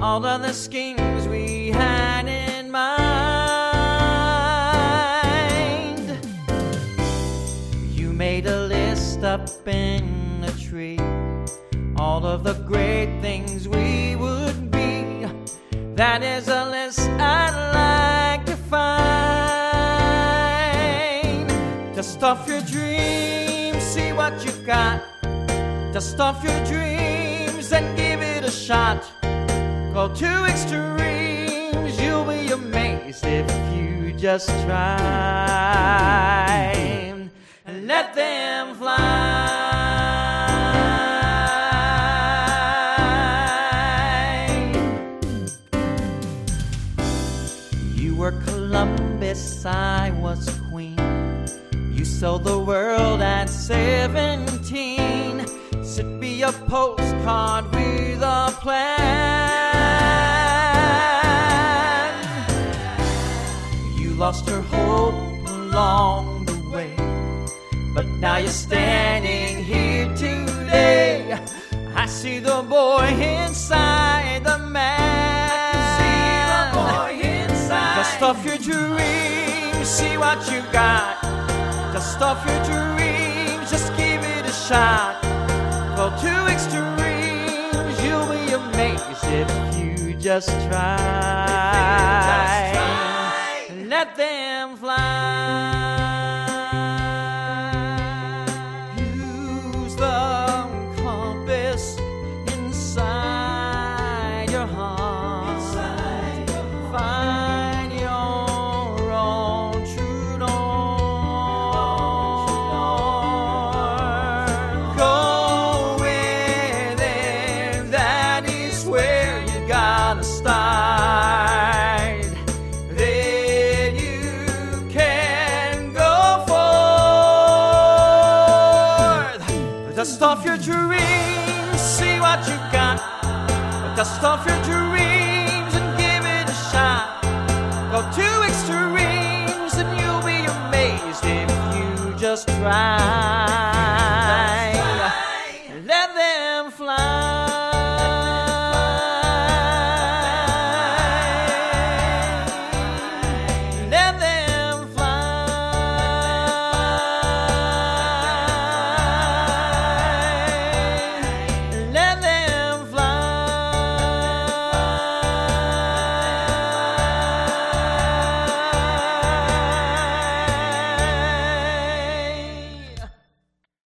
All of the schemes we had in mind. You made a list up in a tree. All of the great things we would be. That is a list I'd like to find. Dust off your dreams, see what you've got. Dust off your dreams and give it a shot. Go to extremes, you'll be amazed if you just try. And let them fly. You were Columbus, I was Queen. You sold the world at 17. Sent me a postcard with a plan. Lost your hope along the way. But now you're standing here today. I see the boy inside the man. I see the boy inside. Dust off your dreams, see what you got. Dust off your dreams, just give it a shot. Go to extremes, you'll be amazed if you just try. Let them fly. Use the compass inside your heart. Find your own true north. Go within, that is where you gotta start. Off your dreams, see what you got. Dust off your dreams and give it a shot. Go to extremes and you'll be amazed if you just try.